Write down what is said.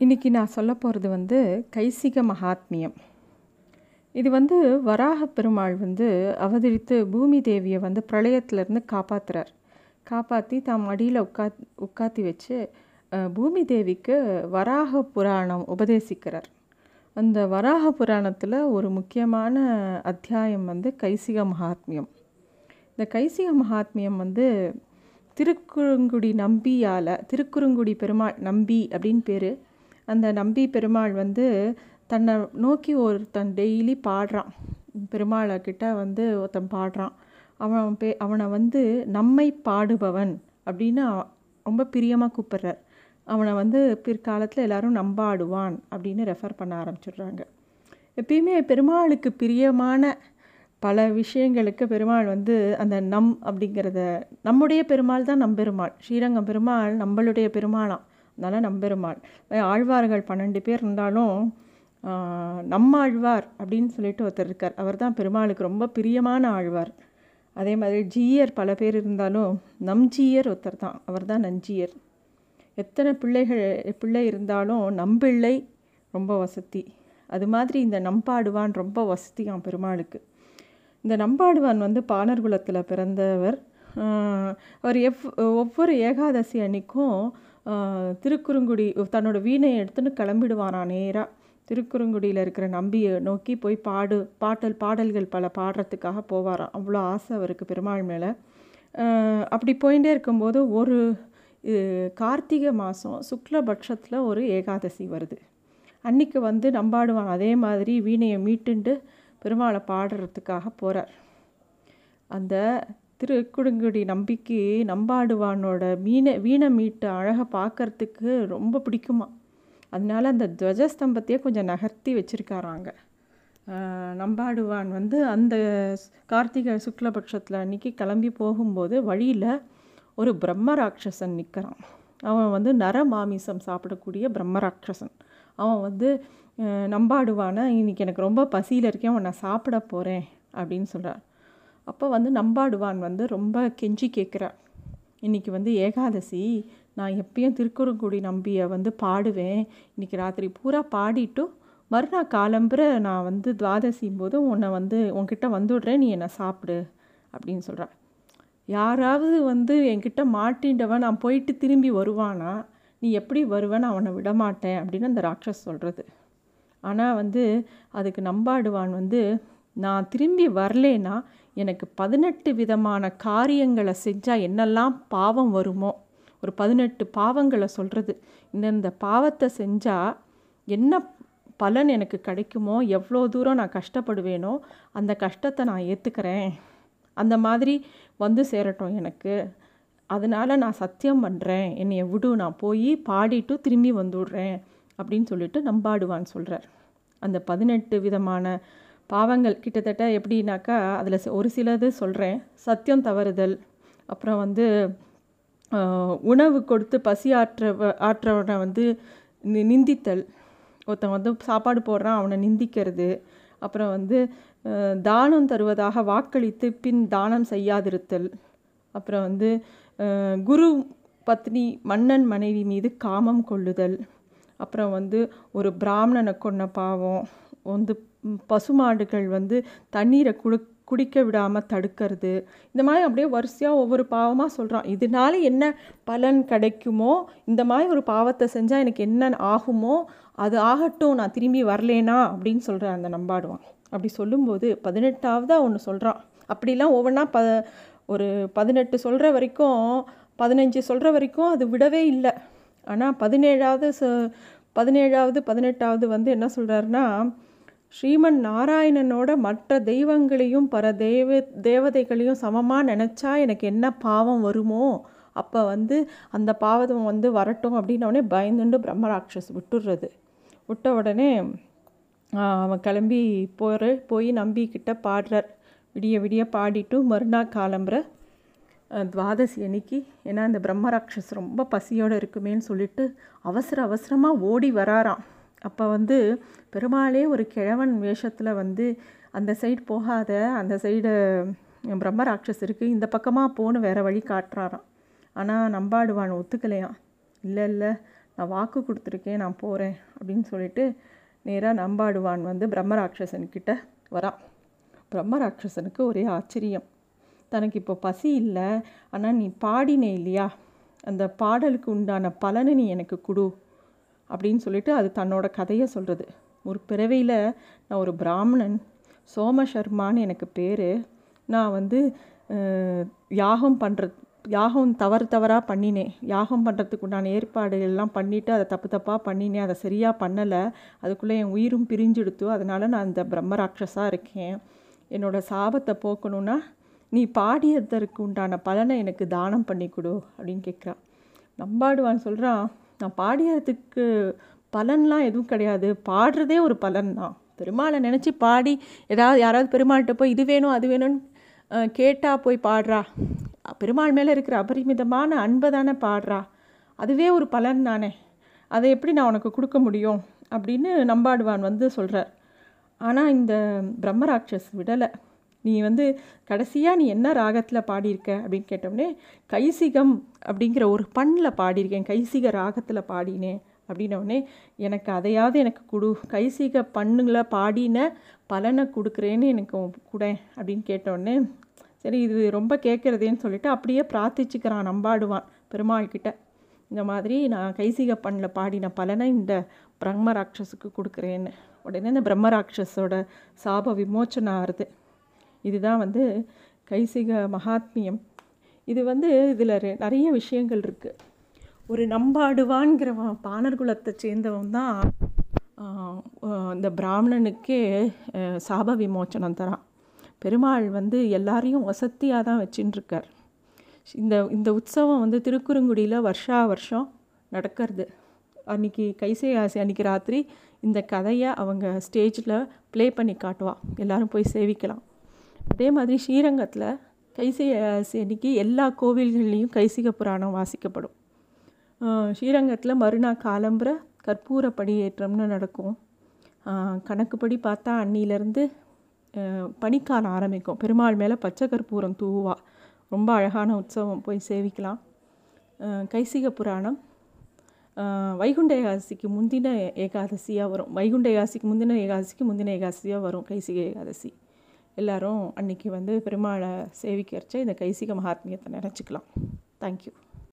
இன்றைக்கி நான் சொல்ல போகிறது வந்து கைசிக மகாத்மியம். இது வந்து வராக பெருமாள் வந்து அவதரித்து பூமி தேவியை வந்து பிரளயத்திலேருந்து காப்பாற்றுறார் காப்பாற்றி தாம் அடியில் உட்கா உட்காத்தி வச்சு பூமி தேவிக்கு வராக புராணம் உபதேசிக்கிறார். அந்த வராக புராணத்தில் ஒரு முக்கியமான அத்தியாயம் வந்து கைசிக மகாத்மியம். இந்த கைசிக மகாத்மியம் வந்து திருக்குறுங்குடி நம்பியால் திருக்குறுங்குடி பெருமாள் நம்பி அப்படின்னு பேர். அந்த நம்பி பெருமாள் வந்து தன்னை நோக்கி ஒருத்தன் டெய்லி பாடுறான். பெருமாள்கிட்ட வந்து ஒருத்தன் பாடுறான். அவன் பே அவனை வந்து நம்மை பாடுபவன் அப்படின்னு ரொம்ப பிரியமாக கூப்பிட்றார். அவனை வந்து பிற்காலத்தில் எல்லாரும் நம்பாடுவான் அப்படின்னு ரெஃபர் பண்ண ஆரம்பிச்சிடுறாங்க. எப்பயுமே பெருமாளுக்கு பிரியமான பல விஷயங்களுக்கு பெருமாள் வந்து அந்த நம் அப்படிங்கிறத நம்முடைய பெருமாள் தான் நம்பெருமாள். ஸ்ரீரங்கம் பெருமாள் நம்மளுடைய பெருமாளாம். அதனால் நம்பெருமாள். ஆழ்வார்கள் பன்னெண்டு பேர் இருந்தாலும் நம்ம நம்மாழ்வார் அப்படின்னு சொல்லிட்டு ஒருத்தர் இருக்கார். அவர் தான் பெருமாளுக்கு ரொம்ப பிரியமான ஆழ்வார். அதே மாதிரி ஜீயர் பல பேர் இருந்தாலும் நம் ஜீயர் ஒருத்தர் தான் அவர் தான் நஞ்சியர். எத்தனை பிள்ளைகள் பிள்ளை இருந்தாலும் நம்பிள்ளை ரொம்ப வசதி. அது மாதிரி இந்த நம்பாடுவான் ரொம்ப வசதியாம் பெருமாளுக்கு. இந்த நம்பாடுவான் வந்து பாணர்குலத்தில் பிறந்தவர். அவர் எவ் ஒவ்வொரு ஏகாதசி அன்னைக்கும் திருக்குறுங்குடி தன்னோட வீணையை எடுத்துன்னு கிளம்பிடுவானா நேராக திருக்குறுங்குடியில் இருக்கிற நம்பியை நோக்கி போய் பாடு பாட்டல் பாடல்கள் பல பாடுறதுக்காக போவாராம் அவ்வளோ ஆசை அவருக்கு பெருமாள் மேலே. அப்படி போயிட்டே இருக்கும்போது ஒரு கார்த்திகை மாதம் சுக்லபட்சத்தில் ஒரு ஏகாதசி வருது. அன்னைக்கு வந்து நம்பாடுவான் அதே மாதிரி வீணையை மீட்டுண்டு பெருமாளை பாடுறதுக்காக போகிறார் அந்த திருக்குடுங்குடி நம்பிக்கை நம்பாடுவானோட மீனை வீணை மீட்டு அழகை பார்க்கறதுக்கு ரொம்ப பிடிக்குமா? அதனால அந்த துவஜஸ்தம்பத்தையே கொஞ்சம் நகர்த்தி வச்சுருக்காராங்க நம்பாடுவான் வந்து அந்த கார்த்திகை சுக்லபட்சத்தில் அன்னைக்கு கிளம்பி போகும்போது வழியில் ஒரு பிரம்ம ராட்சசன் நிற்கிறான் அவன் வந்து நர மாமிசம் சாப்பிடக்கூடிய பிரம்ம ராட்சசன் அவன் வந்து அஹ், நம்பாடுவான? இன்னைக்கு எனக்கு ரொம்ப பசியில் இருக்கேன் உன்னை சாப்பிட போகிறேன் அப்படின்னு சொல்கிறார் அப்போ வந்து நம்பாடுவான் வந்து ரொம்ப கெஞ்சி கேட்குறார் இன்றைக்கி வந்து ஏகாதசி நான் எப்பயும் திருக்குறங்குடி நம்பியை வந்து பாடுவேன். இன்றைக்கி ராத்திரி பூரா பாடிட்டு மறுநாள் காலம்புற நான் வந்து துவாதசியும் போது உன்னை வந்து உன்கிட்ட வந்துடுறேன் நீ என்னை சாப்பிடு அப்படின்னு சொல்கிறார் யாராவது வந்து என்கிட்ட மாட்டின்றவன் நான் போயிட்டு திரும்பி வருவானா? நீ எப்படி வருவேன்னு அவனை விடமாட்டேன் அப்படின்னு அந்த ராட்சஸ் சொல்கிறது ஆனால் வந்து அதுக்கு நம்பாடுவான் வந்து நான் திரும்பி வரலேன்னா எனக்கு பதினெட்டு விதமான காரியங்களை செஞ்சால் என்னெல்லாம் பாவம் வருமோ? ஒரு பதினெட்டு பாவங்களை சொல்கிறது இந்தந்த பாவத்தை செஞ்சால் என்ன பலன் எனக்கு கிடைக்குமோ? எவ்வளோ தூரம் நான் கஷ்டப்படுவேனோ அந்த கஷ்டத்தை நான் ஏற்றுக்கிறேன் அந்த மாதிரி வந்து சேரட்டும் எனக்கு. அதனால் நான் சத்தியம் பண்ணுறேன் என்னைய விடு நான் போய் பாடிட்டு திரும்பி வந்துடுறேன் அப்படின்னு சொல்லிட்டு நம்பாடுவான்னு சொல்கிறார் அந்த பதினெட்டு விதமான பாவங்கள் கிட்டத்தட்ட எப்படின்னாக்கா அதில் ஒரு சிலது சொல்கிறேன் சத்தியம் தவறுதல். அப்புறம் வந்து உணவு கொடுத்து பசி ஆற்ற ஆற்றவனை வந்து நி- நிந்தித்தல். ஒருத்தன் வந்து சாப்பாடு போடுறான் அவனை நிந்திக்கிறது. அப்புறம் வந்து தானம் தருவதாக வாக்களித்து பின் தானம் செய்யாதிருத்தல். அப்புறம் வந்து குரு பத்னி மன்னன் மனைவி மீது காமம் கொள்ளுதல். அப்புறம் வந்து ஒரு பிராமணனை கொன்ன பாவம். வந்து பசுமாடுகள் வந்து தண்ணீரை குடு குடிக்க விடாமல் தடுக்கிறது. இந்த மாதிரி அப்படியே வரிசையாக ஒவ்வொரு பாவமாக சொல்கிறான் இதனால என்ன பலன் கிடைக்குமோ இந்த மாதிரி ஒரு பாவத்தை செஞ்சால் எனக்கு என்ன ஆகுமோ அது ஆகட்டும் நான் திரும்பி வரலேனா அப்படின்னு சொல்கிறேன் அந்த நம்பாடுவான். அப்படி சொல்லும்போது பதினெட்டாவதாக ஒன்று சொல்கிறான் அப்படிலாம் ஒவ்வொன்றா ப ஒரு பதினெட்டு சொல்கிற வரைக்கும் பதினஞ்சு சொல்கிற வரைக்கும் அது விடவே இல்லை. ஆனால் பதினேழாவது ச பதினேழாவது பதினெட்டாவது வந்து என்ன சொல்கிறாருன்னா ஸ்ரீமன் நாராயணனோட மற்ற தெய்வங்களையும் பர தேவ தேவதைகளையும் சமமாக நினச்சா எனக்கு என்ன பாவம் வருமோ? அப்போ வந்து அந்த பாவம் வந்து வரட்டும் அப்படின்னோடனே பயந்துண்டு பிரம்மராட்சஸ் விட்டுடுறது விட்ட உடனே அவன் கிளம்பி போகிற போய் நம்பிக்கிட்ட பாடுறார். விடிய விடிய பாடிட்டு மறுநாள் காலம்புற துவாதசி அன்னைக்கு ஏன்னா இந்த பிரம்மராட்சஸ் ரொம்ப பசியோடு இருக்குமேன்னு சொல்லிட்டு அவசர அவசரமாக ஓடி வராராம். அப்போ வந்து பெருமாளே ஒரு கிழவன் வேஷத்தில் வந்து அந்த சைடு போகாத அந்த சைடு பிரம்மராட்சஸ் இருக்குது இந்த பக்கமாக போன்னு வேறு வழி காட்டுறாராம். ஆனால் நம்பாடுவான் ஒத்துக்கலையாம். இல்லை இல்லை நான் வாக்கு கொடுத்துருக்கேன் நான் போகிறேன் அப்படின்னு சொல்லிட்டு நேராக நம்பாடுவான் வந்து பிரம்மராட்சசன்கிட்ட வரான். பிரம்மராட்சசனுக்கு ஒரே ஆச்சரியம். தனக்கு இப்போ பசி இல்லை ஆனால் நீ பாடினே இல்லையா? அந்த பாடலுக்கு உண்டான பலனை நீ எனக்கு கொடு. அப்படின்னு சொல்லிட்டு அது தன்னோட கதையை சொல்கிறது ஒரு பிறவியில் நான் ஒரு பிராமணன் சோம சர்மான்னு எனக்கு பேர். நான் வந்து யாகம் பண்ணுற யாகம் தவறு தவறாக பண்ணினேன் யாகம் பண்ணுறதுக்கு உண்டான ஏற்பாடு எல்லாம் பண்ணிவிட்டு அதை தப்பு தப்பாக பண்ணினேன் அதை சரியாக பண்ணலை. அதுக்குள்ளே என் உயிரும் பிரிஞ்செடுத்து அதனால் நான் இந்த பிரம்மராட்சஸாக இருக்கேன். என்னோடய சாபத்தை போக்கணுன்னா நீ பாடியதற்கு உண்டான பலனை எனக்கு தானம் பண்ணி கொடு அப்படின்னு கேட்குறான் நம்பாடுவான்னு சொல்கிறான் நான் பாடியதுக்கு பலன்லாம் எதுவும் கிடையாது. பாடுறதே ஒரு பலன் தான். பெருமாளை நினச்சி பாடி ஏதாவது யாராவது பெருமாள்கிட்ட போய் இது வேணும் அது வேணும்னு கேட்டால் போய் பாடுறா. பெருமாள் மேலே இருக்கிற அபரிமிதமான அன்பை தானே பாடுறா. அதுவே ஒரு பலன் தானே. அதை எப்படி நான் உனக்கு கொடுக்க முடியும்? அப்படின்னு நம்பாடுவான் வந்து சொல்கிறார் ஆனால் இந்த பிரம்மராட்சஸ் விடலை. நீ வந்து கடைசியாக நீ என்ன ராகத்தில் பாடியிருக்க அப்படின்னு கேட்டோம்னே கைசிகம் அப்படிங்கிற ஒரு பண்ணில் பாடியிருக்கேன் கைசிக ராகத்தில் பாடினேன் அப்படின்னோடனே எனக்கு அதையாவது எனக்கு கொடு கைசிக பண்ணுங்களை பாடின பலனை கொடுக்குறேன்னு எனக்கு கூட அப்படின்னு கேட்டோடனே சரி இது ரொம்ப கேட்குறதேன்னு சொல்லிட்டு அப்படியே பிரார்த்திச்சுக்கிறான் நம்பாடுவான் பெருமாள் கிட்ட. இந்த மாதிரி நான் கைசிக பண்ணில் பாடின பலனை இந்த பிரம்ம ராட்சஸுக்கு கொடுக்குறேன்னு. உடனே இந்த பிரம்ம ராட்சஸோட சாப விமோச்சனம் ஆறுது. இதுதான் வந்து கைசிக மகாத்மியம். இது வந்து இதில் நிறைய விஷயங்கள் இருக்குது ஒரு நம்பாடுவான்கிறவன் பாணர் குலத்தை சேர்ந்தவன் தான் இந்த பிராமணனுக்கே சாப விமோச்சனம் தரான். பெருமாள் வந்து எல்லாரையும் வசத்தியாக தான் வச்சுட்டுருக்கார் இந்த இந்த உற்சவம் வந்து திருக்குறுங்குடியில் வருஷா வருஷம் நடக்கிறது. அன்றைக்கி கைசே அன்றைக்கி ராத்திரி இந்த கதையை அவங்க ஸ்டேஜில் ப்ளே பண்ணி காட்டுவாள் எல்லோரும் போய் சேவிக்கலாம். அதே மாதிரி ஸ்ரீரங்கத்தில் கைசிக அன்னைக்கு எல்லா கோவில்கள்லேயும் கைசிக புராணம் வாசிக்கப்படும். ஸ்ரீரங்கத்தில் மறுநாள் காலம்புற கற்பூர படியேற்றம்னு நடக்கும். கணக்குப்படி பார்த்தா அன்னிலேருந்து பனிக்காலம் ஆரம்பிக்கும். பெருமாள் மேலே பச்சை கற்பூரம் தூவா ரொம்ப அழகான உற்சவம். போய் சேவிக்கலாம். கைசிக புராணம். வைகுண்ட ஏகாதசிக்கு முந்தின ஏகாதசியாக வரும். வைகுண்ட ஏகாதசிக்கு முந்தின ஏகாதசிக்கு முந்தின ஏகாதசியாக வரும். கைசிக ஏகாதசி. எல்லோரும் அன்றைக்கி வந்து பெருமாளை சேவிக்கிறச்ச இந்த கைசிக மகாத்மியத்தை நினச்சிக்கலாம். தேங்க்யூ